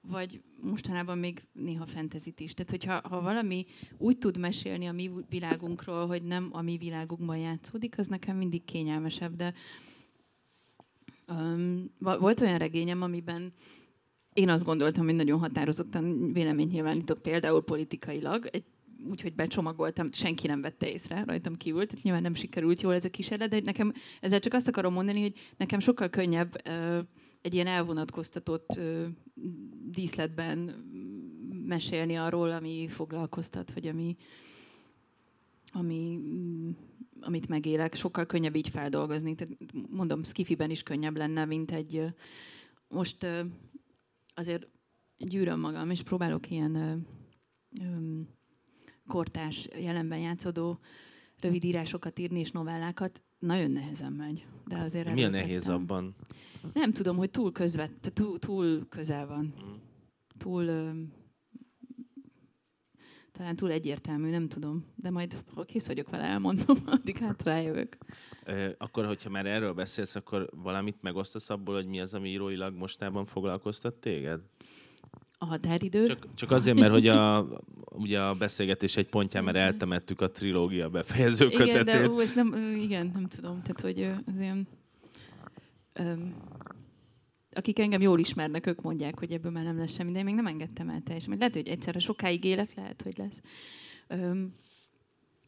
Speaker 2: Vagy mostanában még néha fentezit is. Tehát, hogyha ha valami úgy tud mesélni a mi világunkról, hogy nem a mi világunkban játszódik, az nekem mindig kényelmesebb, de um, volt olyan regényem, amiben én azt gondoltam, hogy nagyon határozottan véleményt nyilvánítok például politikailag, úgyhogy becsomagoltam, senki nem vette észre rajtam kívül, tehát nyilván nem sikerült jól ez a kísérlet, de nekem ezzel csak azt akarom mondani, hogy nekem sokkal könnyebb egy ilyen elvonatkoztatott díszletben mesélni arról, ami foglalkoztat, vagy ami, ami, amit megélek. Sokkal könnyebb így feldolgozni. Tehát mondom, skifiben is könnyebb lenne, mint egy... Most azért gyűröm magam, és próbálok ilyen kortás, jelenben játszódó rövid írásokat írni és novellákat, nagyon nehezen megy. De azért
Speaker 1: Mi a nehéz abban?
Speaker 2: Nem tudom, hogy túl közvet, túl, túl közel van. Mm. Túl, talán túl egyértelmű, nem tudom. De majd, ha kész vagyok vele, elmondom, addig hát rájövök.
Speaker 1: Akkor, hogyha már erről beszélsz, akkor valamit megosztasz abból, hogy mi az, ami íróilag mostában foglalkoztat téged?
Speaker 2: a határidő.
Speaker 1: Csak, csak azért, mert hogy a, ugye a beszélgetés egy pontján, mert eltemettük a trilógia befejező
Speaker 2: igen,
Speaker 1: kötetét.
Speaker 2: De, ó, ez nem, igen, nem tudom. Tehát, hogy az ilyen... Akik engem jól ismernek, ők mondják, hogy ebből már nem lesz semmi, de én még nem engedtem el teljesen. Lehet, hogy egyszerre sokáig élek, lehet, hogy lesz. Um,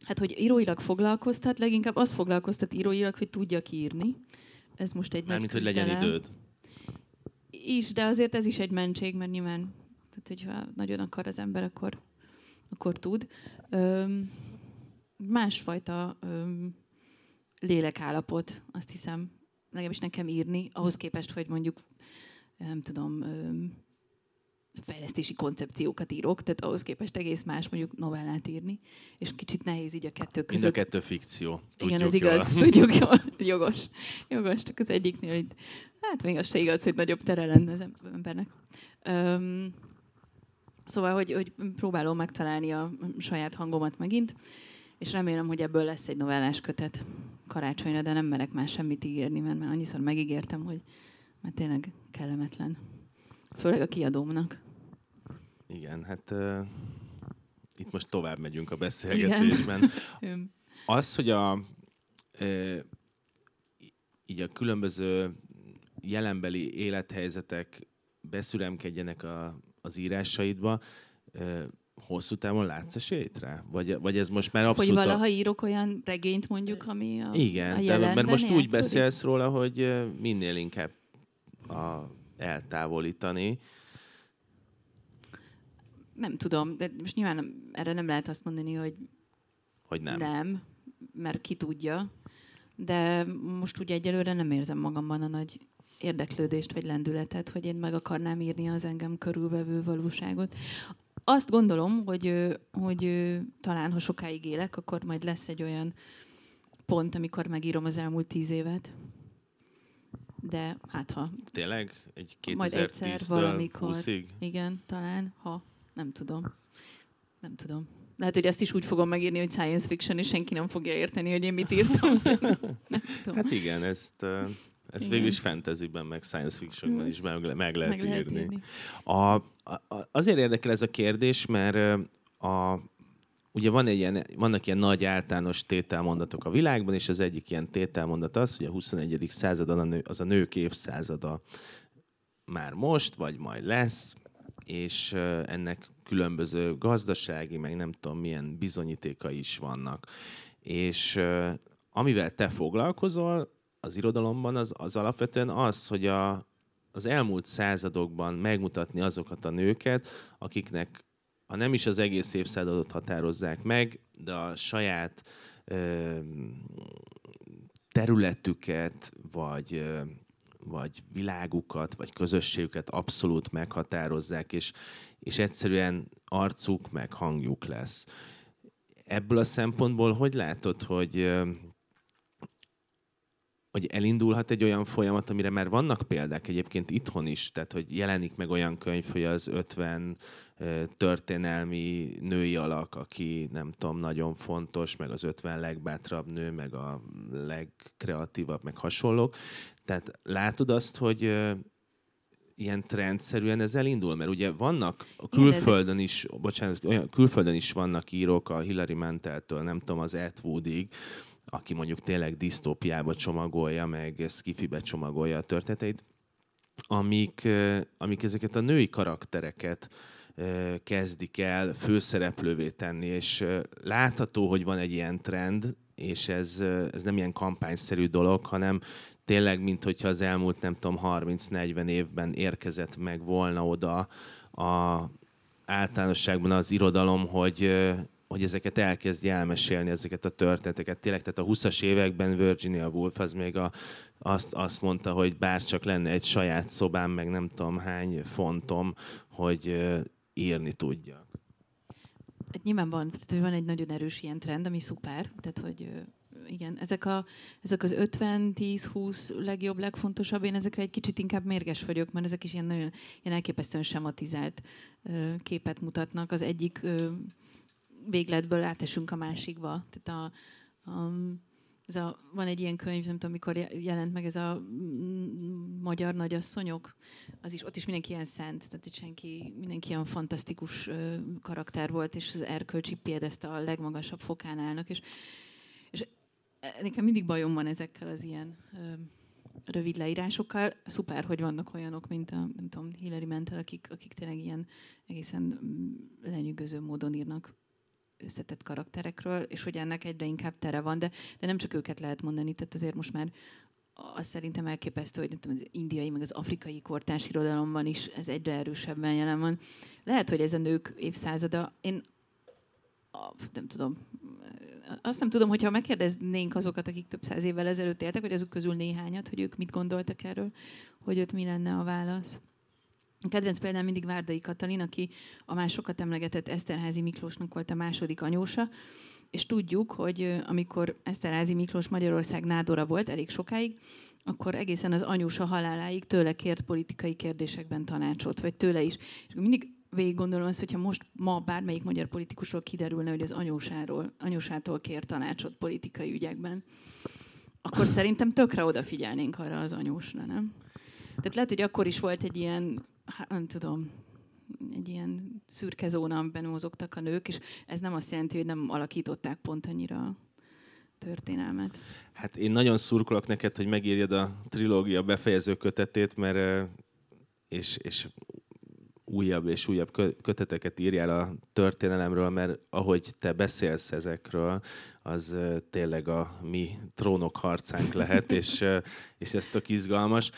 Speaker 2: hát, hogy íróilag foglalkoztat, leginkább az foglalkoztat íróilag, hogy tudja írni. Ez most egy
Speaker 1: Mármint, hogy legyen időd.
Speaker 2: Is, de azért ez is egy mentség, mert nyilván tehát, hogyha nagyon akar az ember, akkor, akkor tud. Öm, másfajta öm, lélekállapot, azt hiszem, legalábbis nekem írni, ahhoz képest, hogy mondjuk, nem tudom, fejlesztési koncepciókat írok, tehát ahhoz képest egész más mondjuk novellát írni, és kicsit nehéz így a kettő között.
Speaker 1: Mind a kettő fikció.
Speaker 2: Tudjuk Igen, ez igaz, jól. tudjuk jól, jogos. Jogos, csak az egyiknél itt, hát még az se igaz, hogy nagyobb tere lenne az embernek. Um, Szóval, hogy, hogy próbálom megtalálni a saját hangomat megint, és remélem, hogy ebből lesz egy novellás kötet karácsonyra, de nem merek már semmit ígérni, mert már annyiszor megígértem, hogy már tényleg kellemetlen. Főleg a kiadómnak.
Speaker 1: Igen, hát uh, itt most tovább megyünk a beszélgetésben. Az, hogy a uh, így a különböző jelenbeli élethelyzetek beszüremkedjenek a, az írásaidba, hosszú távon látsz esélyt rá? Vagy, vagy ez most már abszolút...
Speaker 2: Hogy valaha írok olyan regényt mondjuk, ami a
Speaker 1: Igen,
Speaker 2: a de,
Speaker 1: mert most játszódik? úgy beszélsz róla, hogy minél inkább a, eltávolítani.
Speaker 2: Nem tudom, de most nyilván nem, erre nem lehet azt mondani, hogy
Speaker 1: hogy nem.
Speaker 2: Nem, mert ki tudja. De most ugye egyelőre nem érzem magamban a nagy érdeklődést vagy lendületet, hogy én meg akarnám írni az engem körülvevő valóságot. Azt gondolom, hogy, hogy talán, ha sokáig élek, akkor majd lesz egy olyan pont, amikor megírom az elmúlt tíz évet. De hát ha...
Speaker 1: Tényleg? Egy 2010 valamikor. 20-ig?
Speaker 2: Igen, talán, ha. Nem tudom. Nem tudom. Lehet, hogy ezt is úgy fogom megírni, hogy science fiction, és senki nem fogja érteni, hogy én mit írtam.
Speaker 1: nem tudom. Hát igen, ezt ez végül is fantasyben, meg science fictionben is meg, meg lehet, meg lehet írni. írni. A, a, azért érdekel ez a kérdés, mert a, ugye van egy ilyen, vannak ilyen nagy általános tételmondatok a világban, és az egyik ilyen tételmondat az, hogy a 21. század a nő, az a nők évszázada már most, vagy majd lesz, és ennek különböző gazdasági, meg nem tudom milyen bizonyítékai is vannak. És amivel te foglalkozol, az irodalomban az, az alapvetően az, hogy a, az elmúlt századokban megmutatni azokat a nőket, akiknek ha nem is az egész évszázadot határozzák meg, de a saját ö, területüket, vagy, ö, vagy világukat, vagy közösségüket abszolút meghatározzák, és, és egyszerűen arcuk, meg hangjuk lesz. Ebből a szempontból hogy látod, hogy hogy elindulhat egy olyan folyamat, amire már vannak példák egyébként itthon is, tehát hogy jelenik meg olyan könyv, hogy az 50 történelmi női alak, aki nem tudom, nagyon fontos, meg az 50 legbátrabb nő, meg a legkreatívabb, meg hasonlók. Tehát látod azt, hogy ilyen trendszerűen ez elindul? Mert ugye vannak a külföldön is, bocsánat, olyan külföldön is vannak írók, a Hillary Manteltől, nem tudom, az Ed Woodig, aki mondjuk tényleg disztópiába csomagolja, meg skifibe csomagolja a történeteit, amik, amik ezeket a női karaktereket kezdik el főszereplővé tenni, és látható, hogy van egy ilyen trend, és ez, ez nem ilyen kampányszerű dolog, hanem tényleg, mint hogyha az elmúlt, nem tudom, 30-40 évben érkezett meg volna oda a általánosságban az irodalom, hogy, hogy ezeket elkezdje elmesélni, ezeket a történeteket. Tényleg, tehát a 20-as években Virginia Woolf az még a, azt, azt mondta, hogy bár csak lenne egy saját szobám, meg nem tudom hány fontom, hogy írni tudjak.
Speaker 2: Hát nyilván van, tehát, van egy nagyon erős ilyen trend, ami szuper, tehát hogy igen, ezek, a, ezek az 50, 10, 20 legjobb, legfontosabb, én ezekre egy kicsit inkább mérges vagyok, mert ezek is ilyen nagyon ilyen elképesztően sematizált képet mutatnak. Az egyik végletből átesünk a másikba. Tehát a, a, ez a, van egy ilyen könyv, nem tudom, mikor jelent meg ez a mm, magyar nagyasszonyok, az is, ott is mindenki ilyen szent, tehát itt senki, mindenki ilyen fantasztikus karakter volt, és az erkölcsi ezt a legmagasabb fokán állnak, és, és nekem mindig bajom van ezekkel az ilyen rövid leírásokkal. Szuper, hogy vannak olyanok, mint a nem tudom, Hillary Mantel, akik, akik tényleg ilyen egészen mm, lenyűgöző módon írnak összetett karakterekről, és hogy ennek egyre inkább tere van, de, de nem csak őket lehet mondani, tehát azért most már azt szerintem elképesztő, hogy nem tudom, az indiai, meg az afrikai kortárs irodalomban is ez egyre erősebben jelen van. Lehet, hogy ez a nők évszázada. Én nem tudom, azt nem tudom, hogyha megkérdeznénk azokat, akik több száz évvel ezelőtt éltek, hogy azok közül néhányat, hogy ők mit gondoltak erről, hogy ott mi lenne a válasz. Kedvenc például mindig Várdai Katalin, aki a már sokat emlegetett Eszterházi Miklósnak volt a második anyósa, és tudjuk, hogy amikor Eszterházi Miklós Magyarország nádora volt elég sokáig, akkor egészen az anyósa haláláig tőle kért politikai kérdésekben tanácsot, vagy tőle is. És mindig végig gondolom azt, hogyha most ma bármelyik magyar politikusról kiderülne, hogy az anyósáról, anyósától kér tanácsot politikai ügyekben, akkor szerintem tökre odafigyelnénk arra az anyósra, nem? Tehát lehet, hogy akkor is volt egy ilyen, hát nem tudom, egy ilyen szürke zóna, amiben mozogtak a nők, és ez nem azt jelenti, hogy nem alakították pont annyira történelmet.
Speaker 1: Hát én nagyon szurkolok neked, hogy megírjad a trilógia befejező kötetét, mert és, és újabb és újabb köteteket írjál a történelemről, mert ahogy te beszélsz ezekről, az tényleg a mi trónok harcánk lehet, és, és ez tök izgalmas.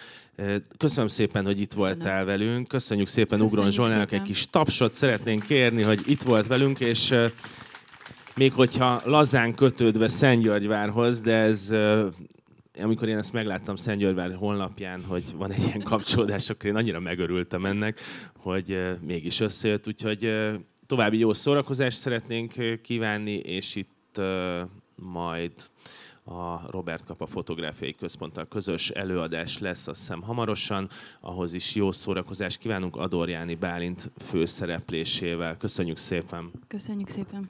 Speaker 1: Köszönöm szépen, hogy itt Köszönöm. voltál velünk. Köszönjük szépen Köszönjük Ugron Zsolnának egy kis tapsot szeretnénk kérni, hogy itt volt velünk, és még hogyha lazán kötődve Szentgyörgyvárhoz, de ez amikor én ezt megláttam Szentgyörgyvár honlapján, hogy van egy ilyen kapcsolódás, akkor én annyira megörültem ennek, hogy mégis összejött. Úgyhogy további jó szórakozást szeretnénk kívánni, és majd a Robert Kapa Fotográfiai Központtal közös előadás lesz, azt hiszem hamarosan. Ahhoz is jó szórakozást kívánunk Adorjáni Bálint főszereplésével. Köszönjük szépen!
Speaker 2: Köszönjük szépen!